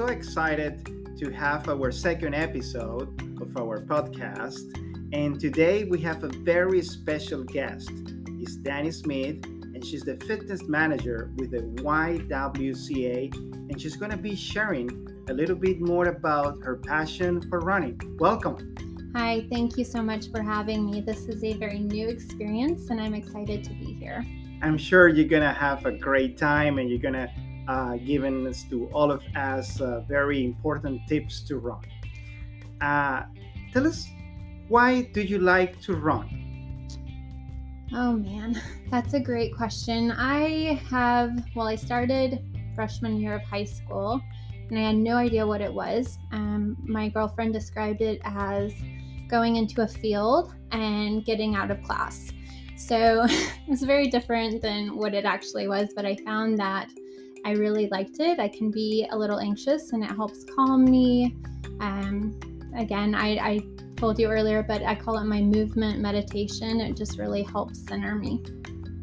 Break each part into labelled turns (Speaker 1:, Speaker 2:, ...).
Speaker 1: so excited to have our second episode of our podcast. And today we have a very special guest. It's Danny Smith, and she's the fitness manager with the YWCA. And she's going to be sharing a little bit more about her passion for running. Welcome.
Speaker 2: Hi, thank you so much for having me. This is a very new experience, and I'm excited to be here.
Speaker 1: I'm sure you're going to have a great time and you're going to uh, given us to all of us uh, very important tips to run. Uh, tell us, why do you like to run?
Speaker 2: Oh man, that's a great question. I have, well, I started freshman year of high school and I had no idea what it was. Um, my girlfriend described it as going into a field and getting out of class. So it's very different than what it actually was, but I found that I really liked it. I can be a little anxious and it helps calm me. Um, again, I, I told you earlier, but I call it my movement meditation. It just really helps center me.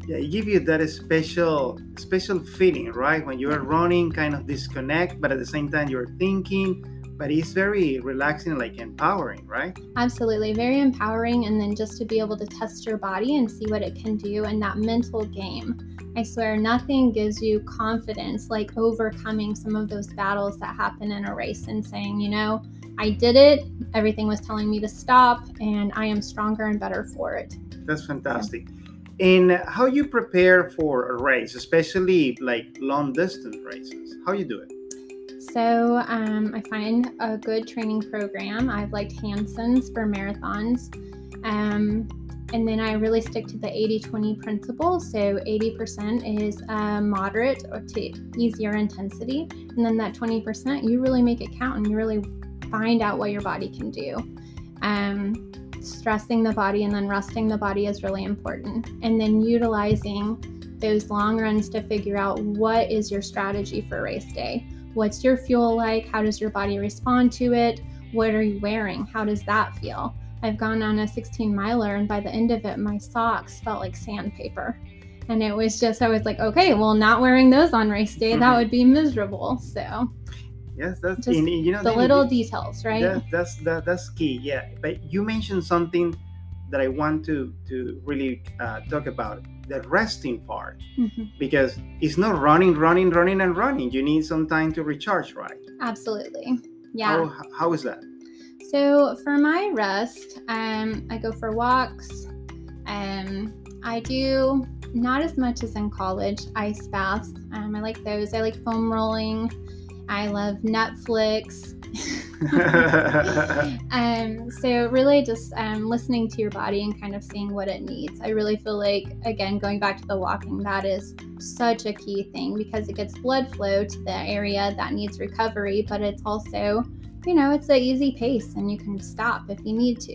Speaker 1: Yeah, it gives you that special special feeling, right? When you're running, kind of disconnect, but at the same time you're thinking, but it's very relaxing, like empowering, right?
Speaker 2: Absolutely, very empowering. And then just to be able to test your body and see what it can do and that mental game. I swear, nothing gives you confidence like overcoming some of those battles that happen in a race and saying, you know, I did it. Everything was telling me to stop, and I am stronger and better for it.
Speaker 1: That's fantastic. And how you prepare for a race, especially like long distance races? How you do it?
Speaker 2: So um, I find a good training program. I've liked Hanson's for marathons. Um, and then I really stick to the 80 20 principle. So 80% is uh, moderate or to easier intensity. And then that 20%, you really make it count and you really find out what your body can do. Um, stressing the body and then resting the body is really important. And then utilizing those long runs to figure out what is your strategy for race day What's your fuel like? How does your body respond to it? What are you wearing? How does that feel? I've gone on a 16 miler, and by the end of it, my socks felt like sandpaper. And it was just, I was like, okay, well, not wearing those on race day, mm-hmm. that would be miserable. So,
Speaker 1: yes, that's just you know
Speaker 2: the little details, right?
Speaker 1: That, that's that, that's key. Yeah, but you mentioned something that I want to to really uh, talk about the resting part mm-hmm. because it's not running, running, running, and running. You need some time to recharge, right?
Speaker 2: Absolutely. Yeah.
Speaker 1: How, how is that?
Speaker 2: So for my rest, um, I go for walks. Um, I do not as much as in college ice baths. Um, I like those. I like foam rolling. I love Netflix. um, so really just um, listening to your body and kind of seeing what it needs. I really feel like again going back to the walking that is such a key thing because it gets blood flow to the area that needs recovery, but it's also you know, it's an easy pace and you can stop if you need to.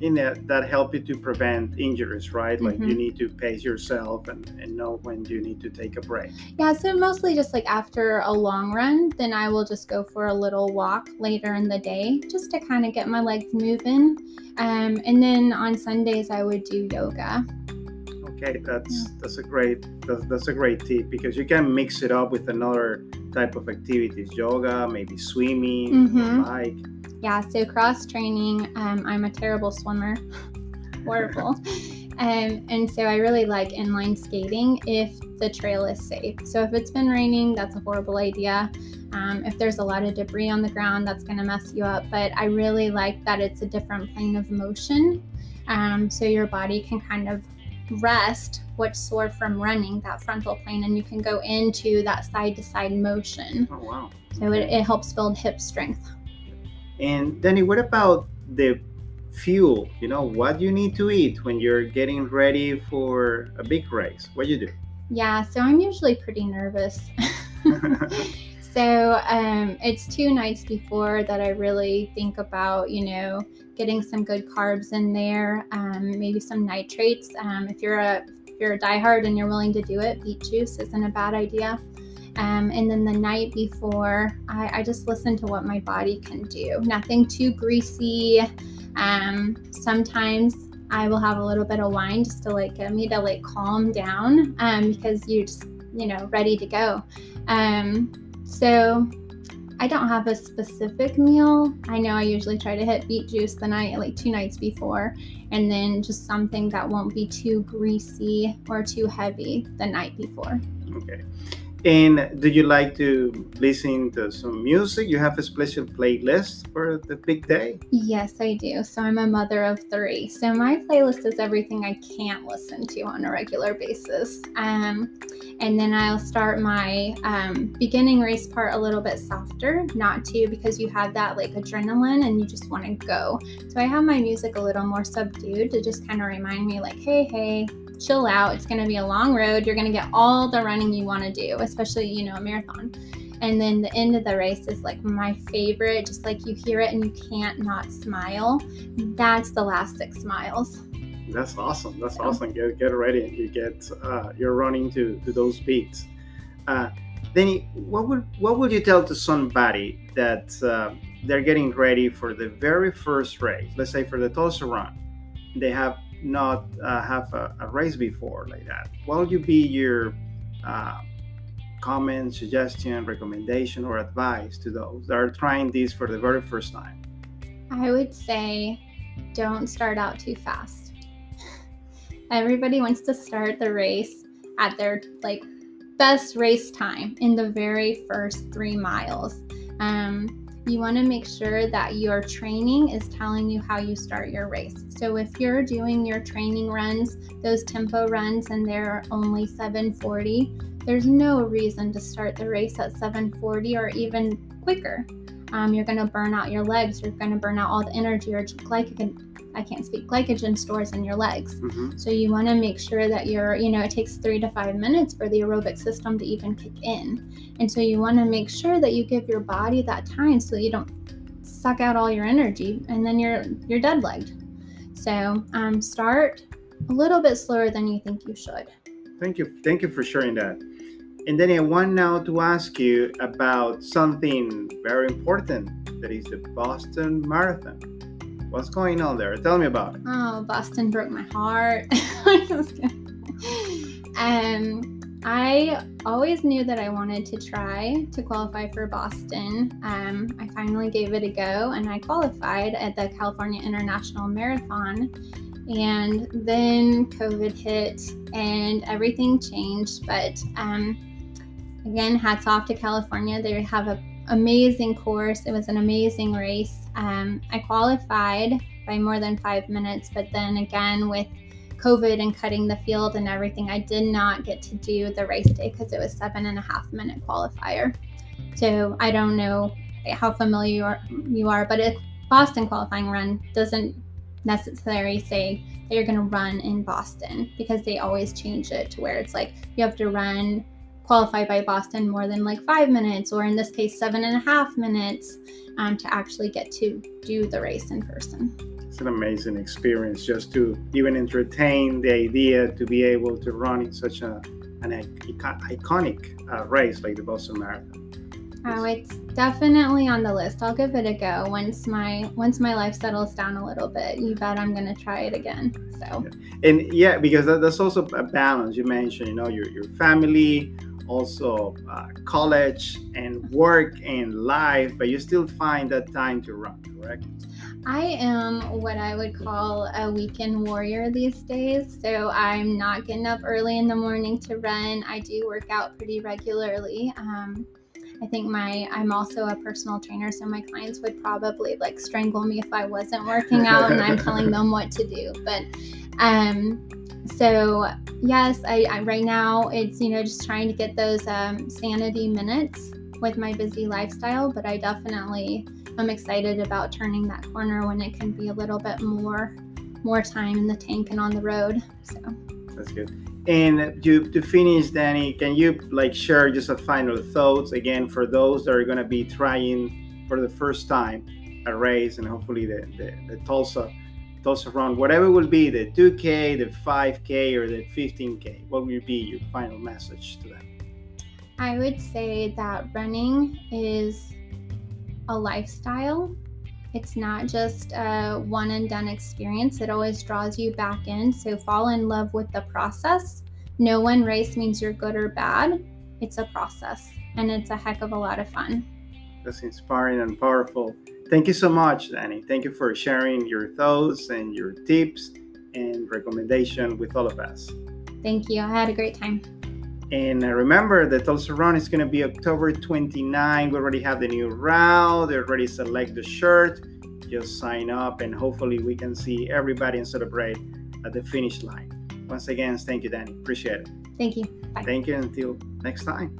Speaker 1: In that, that help you to prevent injuries, right? Like mm-hmm. you need to pace yourself and, and know when you need to take a break.
Speaker 2: Yeah, so mostly just like after a long run, then I will just go for a little walk later in the day just to kind of get my legs moving. Um, and then on Sundays, I would do yoga.
Speaker 1: Okay, that's yeah. that's a great that's, that's a great tip because you can mix it up with another type of activities, yoga, maybe swimming, mm-hmm. bike.
Speaker 2: Yeah, so cross training. Um, I'm a terrible swimmer, horrible, um, and so I really like inline skating if the trail is safe. So if it's been raining, that's a horrible idea. Um, if there's a lot of debris on the ground, that's going to mess you up. But I really like that it's a different plane of motion. Um, so your body can kind of rest what's sore from running that frontal plane and you can go into that side to side motion.
Speaker 1: Oh, wow.
Speaker 2: So it, it helps build hip strength.
Speaker 1: And Danny, what about the fuel? You know, what you need to eat when you're getting ready for a big race? What you do?
Speaker 2: Yeah, so I'm usually pretty nervous. So um, it's two nights before that I really think about, you know, getting some good carbs in there, um, maybe some nitrates. Um, if you're a if you're a diehard and you're willing to do it, beet juice isn't a bad idea. Um, and then the night before, I, I, just listen to what my body can do. Nothing too greasy. Um, sometimes I will have a little bit of wine just to like get me to like calm down um, because you're just you know ready to go. So I don't have a specific meal. I know I usually try to hit beet juice the night, like two nights before, and then just something that won't be too greasy or too heavy the night before.
Speaker 1: Okay. And do you like to listen to some music? You have a special playlist for the big day?
Speaker 2: Yes, I do. So I'm a mother of three. So my playlist is everything I can't listen to on a regular basis. Um, and then I'll start my um, beginning race part a little bit softer, not too, because you have that like adrenaline and you just want to go. So I have my music a little more subdued to just kind of remind me, like, hey, hey, chill out. It's going to be a long road. You're going to get all the running you want to do, especially, you know, a marathon. And then the end of the race is like my favorite, just like you hear it and you can't not smile. That's the last six miles.
Speaker 1: That's awesome. That's yeah. awesome. Get, get ready and you get, uh, you're running to, to those beats. Uh, Denny, what would what would you tell to somebody that uh, they're getting ready for the very first race? Let's say for the Tulsa Run, they have not uh, have a, a, race before like that, what would you be your uh, comment, suggestion, recommendation, or advice to those that are trying this for the very first time?
Speaker 2: I would say don't start out too fast. Everybody wants to start the race at their like best race time in the very first three miles. Um, you want to make sure that your training is telling you how you start your race. So if you're doing your training runs, those tempo runs, and they're only 740, there's no reason to start the race at 740 or even quicker. Um, you're going to burn out your legs. You're going to burn out all the energy or glycogen I can't speak glycogen stores in your legs. Mm-hmm. So you want to make sure that you're, you know, it takes three to five minutes for the aerobic system to even kick in. And so you want to make sure that you give your body that time so that you don't suck out all your energy and then you're you're dead legged. So um, start a little bit slower than you think you should.
Speaker 1: Thank you. Thank you for sharing that. And then I want now to ask you about something very important that is the Boston Marathon. What's going on there? Tell me about it.
Speaker 2: Oh, Boston broke my heart. um, I always knew that I wanted to try to qualify for Boston. Um, I finally gave it a go and I qualified at the California International Marathon. And then COVID hit and everything changed. But um, again, hats off to California. They have an amazing course, it was an amazing race. Um, I qualified by more than five minutes, but then again, with COVID and cutting the field and everything, I did not get to do the race day because it was seven and a half minute qualifier. So I don't know how familiar you are, you are but a Boston qualifying run doesn't necessarily say that you're going to run in Boston because they always change it to where it's like you have to run qualify by Boston more than like five minutes, or in this case, seven and a half minutes um, to actually get to do the race in person.
Speaker 1: It's an amazing experience just to even entertain the idea to be able to run in such a, an iconic uh, race like the Boston Marathon.
Speaker 2: Oh, it's definitely on the list. I'll give it a go once my once my life settles down a little bit. You bet I'm gonna try it again. So.
Speaker 1: And yeah, because that's also a balance. You mentioned, you know, your your family, also uh, college and work and life, but you still find that time to run, correct?
Speaker 2: I am what I would call a weekend warrior these days. So I'm not getting up early in the morning to run. I do work out pretty regularly. Um, I think my I'm also a personal trainer, so my clients would probably like strangle me if I wasn't working out and I'm telling them what to do. But um, so yes I, I, right now it's you know just trying to get those um, sanity minutes with my busy lifestyle but i definitely am excited about turning that corner when it can be a little bit more more time in the tank and on the road so.
Speaker 1: That's good. And to, to finish danny can you like share just a final thoughts again for those that are going to be trying for the first time a race and hopefully the, the, the tulsa those around whatever will be the 2K, the 5K, or the 15K? What will be your final message to them?
Speaker 2: I would say that running is a lifestyle. It's not just a one and done experience, it always draws you back in. So fall in love with the process. No one race means you're good or bad, it's a process, and it's a heck of a lot of fun.
Speaker 1: That's inspiring and powerful. Thank you so much, Danny. Thank you for sharing your thoughts and your tips and recommendation with all of us.
Speaker 2: Thank you. I had a great time.
Speaker 1: And uh, remember, the Tulsa Run is going to be October 29. We already have the new route. They already select the shirt. Just sign up, and hopefully, we can see everybody and celebrate at the finish line. Once again, thank you, Danny. Appreciate it.
Speaker 2: Thank you. Bye.
Speaker 1: Thank you. Until next time.